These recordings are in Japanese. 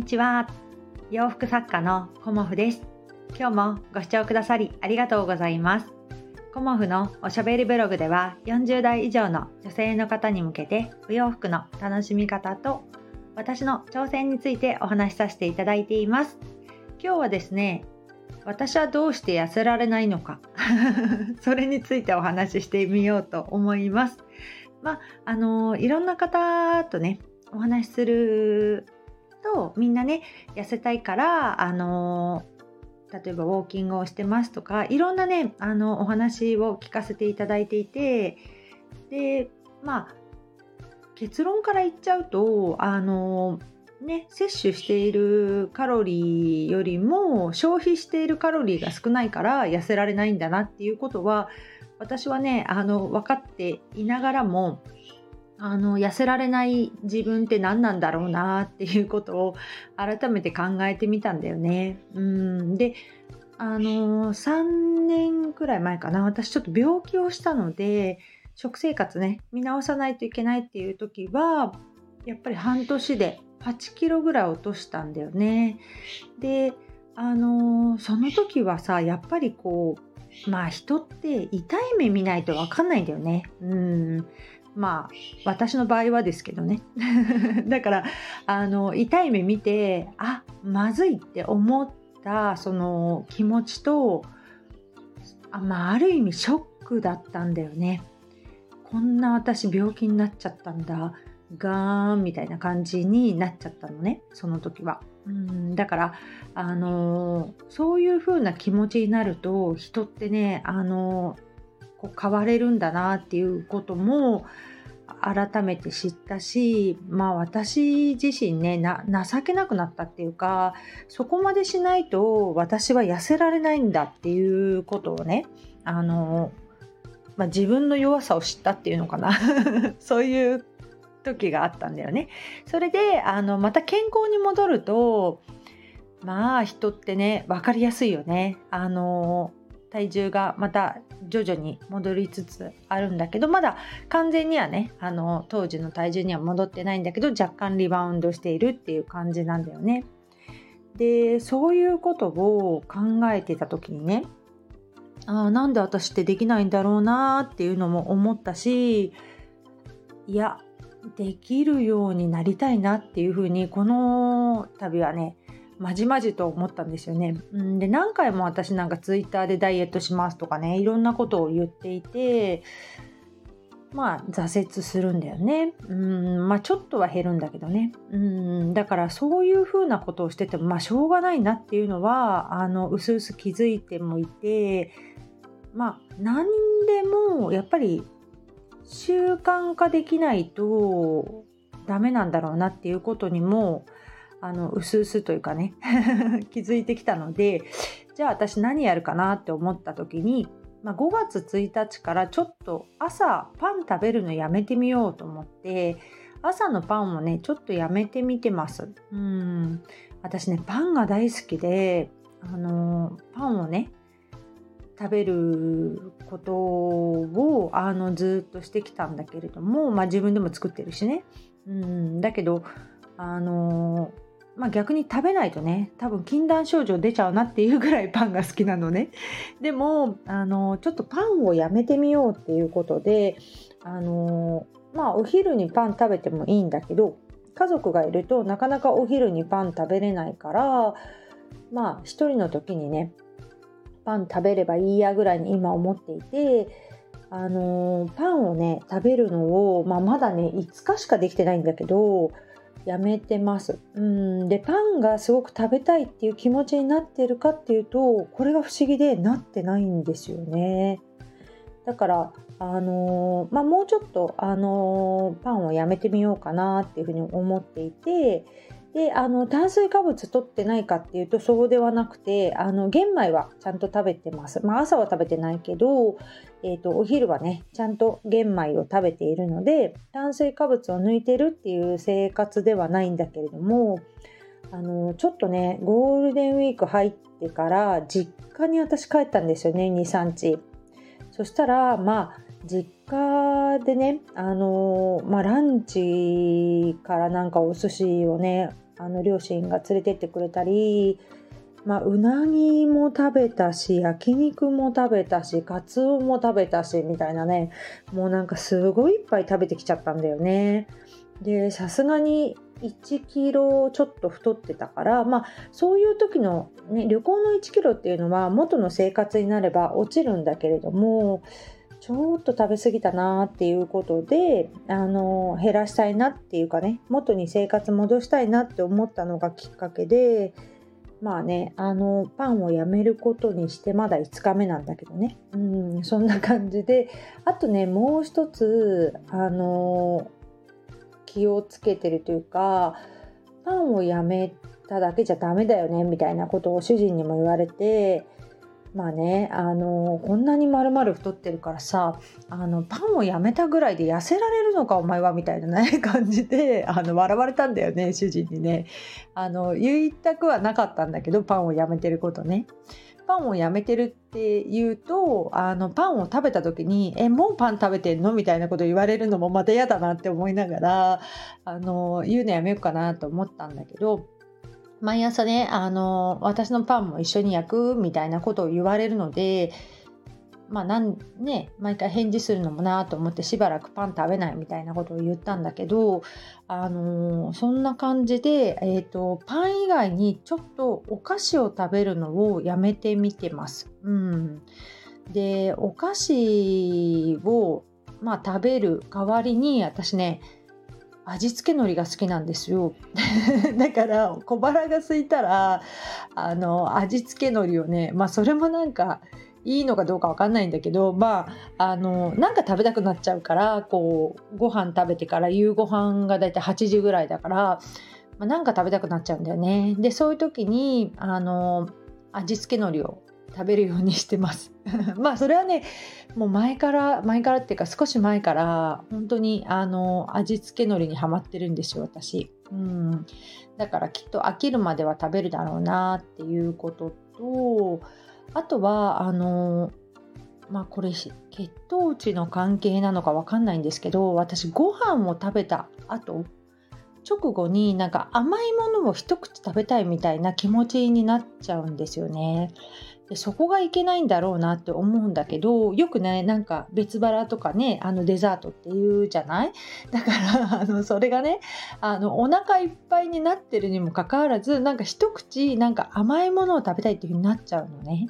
にちは。洋服作家のコモフです。今日もご視聴くださりありがとうございます。コモフのおしゃべりブログでは40代以上の女性の方に向けてお洋服の楽しみ方と私の挑戦についてお話しさせていただいています。今日はですね私はどうして痩せられないのか それについてお話ししてみようと思います。まああのいろんな方とねお話しするとみんなね痩せたいからあの例えばウォーキングをしてますとかいろんなねあのお話を聞かせていただいていてでまあ結論から言っちゃうとあのね摂取しているカロリーよりも消費しているカロリーが少ないから痩せられないんだなっていうことは私はねあの分かっていながらもあの痩せられない自分って何なんだろうなっていうことを改めて考えてみたんだよね。うんであの3年くらい前かな私ちょっと病気をしたので食生活ね見直さないといけないっていう時はやっぱり半年で8キロぐらい落としたんだよね。であのその時はさやっぱりこうまあ人って痛い目見ないと分かんないんだよね。うんまあ私の場合はですけどね。だからあの痛い目見てあまずいって思ったその気持ちとあ,、まあ、ある意味ショックだったんだよね。こんな私病気になっちゃったんだ。ガーンみたいな感じになっちゃったのね。その時は。うんだからあのそういう風な気持ちになると人ってねあのこう変われるんだなっていうことも改めて知ったしまあ私自身ね情けなくなったっていうかそこまでしないと私は痩せられないんだっていうことをねあの、まあ、自分の弱さを知ったっていうのかな そういう時があったんだよね。それであのまた健康に戻るとまあ人ってね分かりやすいよね。あの体重がまた徐々に戻りつつあるんだけどまだ完全にはねあの当時の体重には戻ってないんだけど若干リバウンドしているっていう感じなんだよね。でそういうことを考えてた時にねあなんで私ってできないんだろうなっていうのも思ったしいやできるようになりたいなっていうふうにこの度はねまじまじと思ったんですよね。んで何回も私なんかツイッターでダイエットしますとかねいろんなことを言っていてまあ挫折するんだよね。うんまあちょっとは減るんだけどね。うんだからそういうふうなことをしててもまあしょうがないなっていうのはあの薄々気づいてもいてまあ何でもやっぱり習慣化できないとダメなんだろうなっていうことにもあの、うすうすというかね 気づいてきたので、じゃあ私何やるかなって思った時に、まあ、5月1日からちょっと朝パン食べるのやめてみようと思って、朝のパンをね、ちょっとやめてみてます。うん。私ね、パンが大好きで、あのパンをね、食べることをあのずっとしてきたんだけれども、まあ、自分でも作ってるしね、うん、だけどあのまあ、逆に食べないとね多分禁断症状出ちゃうなっていうぐらいパンが好きなのね。でもあのちょっとパンをやめてみようっていうことであのまあお昼にパン食べてもいいんだけど家族がいるとなかなかお昼にパン食べれないからまあ一人の時にねパン食べればいいやぐらいに今思っていてあのパンをね食べるのを、まあ、まだね5日しかできてないんだけどやめてます。うんでパンがすごく食べたいっていう気持ちになっているかっていうとこれが不思議でなってないんですよね。だからあのー、まあ、もうちょっと、あのー、パンをやめてみようかなっていうふうに思っていてであの炭水化物取ってないかっていうとそうではなくてあの玄米はちゃんと食べてます、まあ、朝は食べてないけど、えーと、お昼はねちゃんと玄米を食べているので炭水化物を抜いてるっていう生活ではないんだけれどもあのちょっとねゴールデンウィーク入ってから実家に私帰ったんですよね23日。そしたらまあ実家でね、あの、まあ、ランチからなんかお寿司をね、あの両親が連れてってくれたりまあ、うなぎも食べたし焼肉も食べたしカツオも食べたしみたいなねもうなんかすごいいっぱい食べてきちゃったんだよね。でさすがに1キロちょっと太ってたからまあそういう時の、ね、旅行の1キロっていうのは元の生活になれば落ちるんだけれどもちょっと食べ過ぎたなっていうことであの減らしたいなっていうかね元に生活戻したいなって思ったのがきっかけでまあね、あの、パンをやめることにしてまだ5日目なんだけどね。うん、そんな感じで、あとね、もう一つ、あの、気をつけてるというか、パンをやめただけじゃダメだよね、みたいなことを主人にも言われて、まあね、あのこんなにまるまる太ってるからさあのパンをやめたぐらいで痩せられるのかお前はみたいなね感じであの笑われたんだよね主人にねあの言いたくはなかったんだけどパンをやめてることねパンをやめてるって言うとあのパンを食べた時に「えもうパン食べてんの?」みたいなこと言われるのもまた嫌だなって思いながらあの言うのやめようかなと思ったんだけど毎朝ね、あの、私のパンも一緒に焼くみたいなことを言われるので、まあなんね、毎回返事するのもなと思ってしばらくパン食べないみたいなことを言ったんだけど、あのそんな感じで、えーと、パン以外にちょっとお菓子を食べるのをやめてみてます。うん、でお菓子を、まあ、食べる代わりに私ね味付け海苔が好きなんですよ。だから小腹が空いたらあの味付け海苔をねまあそれもなんかいいのかどうかわかんないんだけどまああのなんか食べたくなっちゃうからこうご飯食べてから夕ご飯がだいたい8時ぐらいだから、まあ、なんか食べたくなっちゃうんだよね。でそういう時にあの味付け海苔を食べるようにしてます。まあそれはねもう前から前からっていうか少し前から本当にあの味付け海苔にはまってるんですよ私、うん、だからきっと飽きるまでは食べるだろうなっていうこととあとはあのまあこれ血糖値の関係なのかわかんないんですけど私ご飯を食べた後直後になんか甘いものを一口食べたいみたいな気持ちになっちゃうんですよね。でそこがいけないんだろうなって思うんだけどよくねなんか別腹とかねあのデザートっていうじゃない？だからあのそれがねあのお腹いっぱいになってるにもかかわらずなんか一口なんか甘いものを食べたいっていう風になっちゃうのね。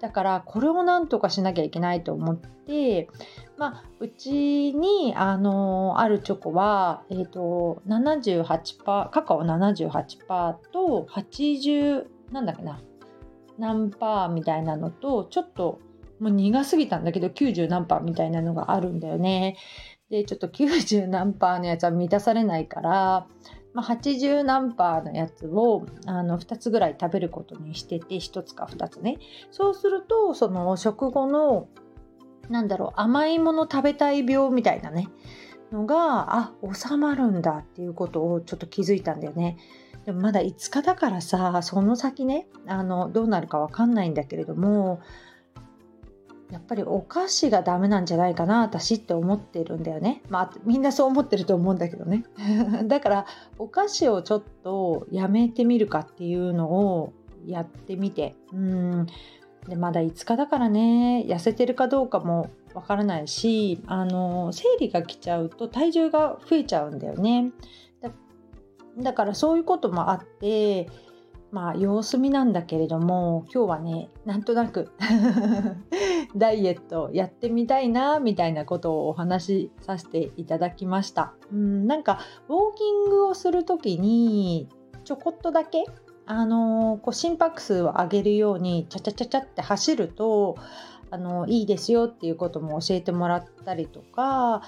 だからこれをなんとかしなきゃいけないと思ってまあ、うちにあのあるチョコは、えーと、78%カカオ78%と80なんだっけな？何パーみたいなのとちょっともう苦すぎたんだけど90何パーみたいなのがあるんだよね。でちょっと90何パーのやつは満たされないから、まあ、80何パーのやつをあの2つぐらい食べることにしてて1つか2つねそうするとその食後のなんだろう甘いもの食べたい病みたいなねのがあ収まるんだっていうことをちょっと気づいたんだよね。でもまだ5日だからさその先ねあのどうなるか分かんないんだけれどもやっぱりお菓子がダメなんじゃないかな私って思ってるんだよね。まあみんなそう思ってると思うんだけどね。だからお菓子をちょっとやめてみるかっていうのをやってみて。うん。でまだ5日だからね痩せてるかどうかもわからないしあの生理が来ちゃうと体重が増えちゃうんだよね。だだからそういうこともあってまあ様子見なんだけれども今日はねなんとなく ダイエットやってみたいなみたいなことをお話しさせていただきました。うんなんかウォーキングをする時にちょこっとだけあのー、こう心拍数を上げるようにチャチャチャチャって走るとあのいいですよっていうことも教えてもらったりとか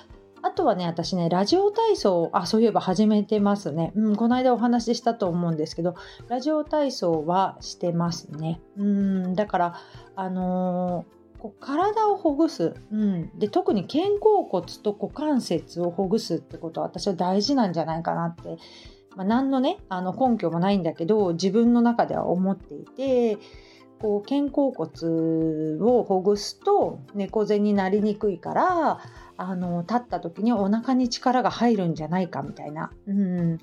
あとはね、私ね、ラジオ体操、あ、そういえば始めてますね。うん、この間お話ししたと思うんですけど、ラジオ体操はしてますね。うん、だから、あのー、こう体をほぐす、うん、で特に肩甲骨と股関節をほぐすってことは私は大事なんじゃないかなって、まあ、何のねあの根拠もないんだけど自分の中では思っていてこう肩甲骨をほぐすと猫背になりにくいからあの立った時にお腹に力が入るんじゃないかみたいな、うん、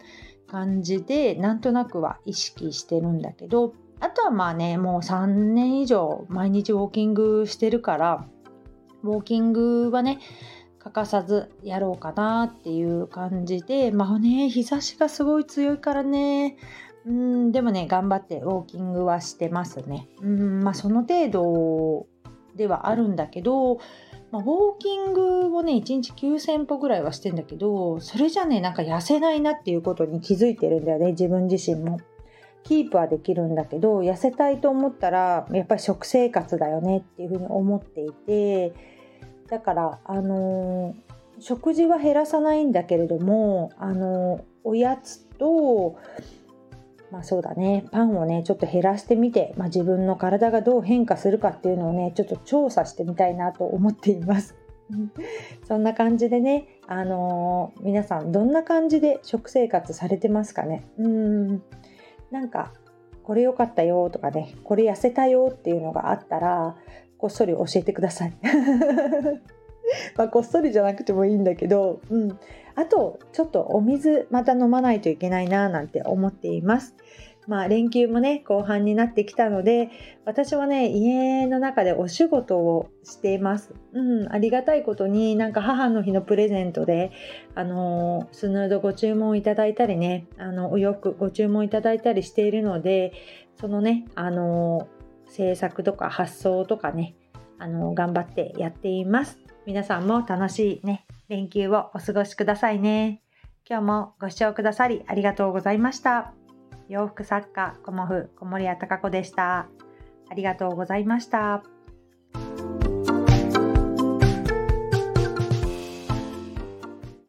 感じでなんとなくは意識してるんだけど。あとはまあねもう3年以上毎日ウォーキングしてるからウォーキングはね欠かさずやろうかなっていう感じで。まあね日差しがすごい強いからね。うんでもね頑張ってウォーキングはしてますね。うんまあその程度ではあるんだけど、まあ、ウォーキングをね1日9000歩ぐらいはしてんだけどそれじゃねなんか痩せないなっていうことに気づいてるんだよね自分自身も。キープはできるんだけど痩せたいと思ったらやっぱり食生活だよねっていうふうに思っていてだからあのー、食事は減らさないんだけれどもあのー、おやつとまあそうだね。パンをねちょっと減らしてみて、まあ、自分の体がどう変化するかっていうのをねちょっと調査してみたいなと思っています。そんな感じでね、あのー、皆さんどんな感じで食生活されてますかね？うん。なんかこれ良かったよとかねこれ痩せたよっていうのがあったらこっそり教えてください まあこっそりじゃなくてもいいんだけど、うん、あとちょっとお水また飲まないといけないななんて思っています。まあ連休もね後半になってきたので私はね家の中でお仕事をしています。うん。ありがたいことになんか母の日のプレゼントであのスヌードご注文いただいたりねあのお洋服ご注文いただいたりしているのでそのねあの制作とか発送とかねあの頑張ってやっています。皆さんも楽しいね連休をお過ごしくださいね。今日もご視聴くださりありがとうございました。洋服作家コモフ小森屋隆子でした。ありがとうございました。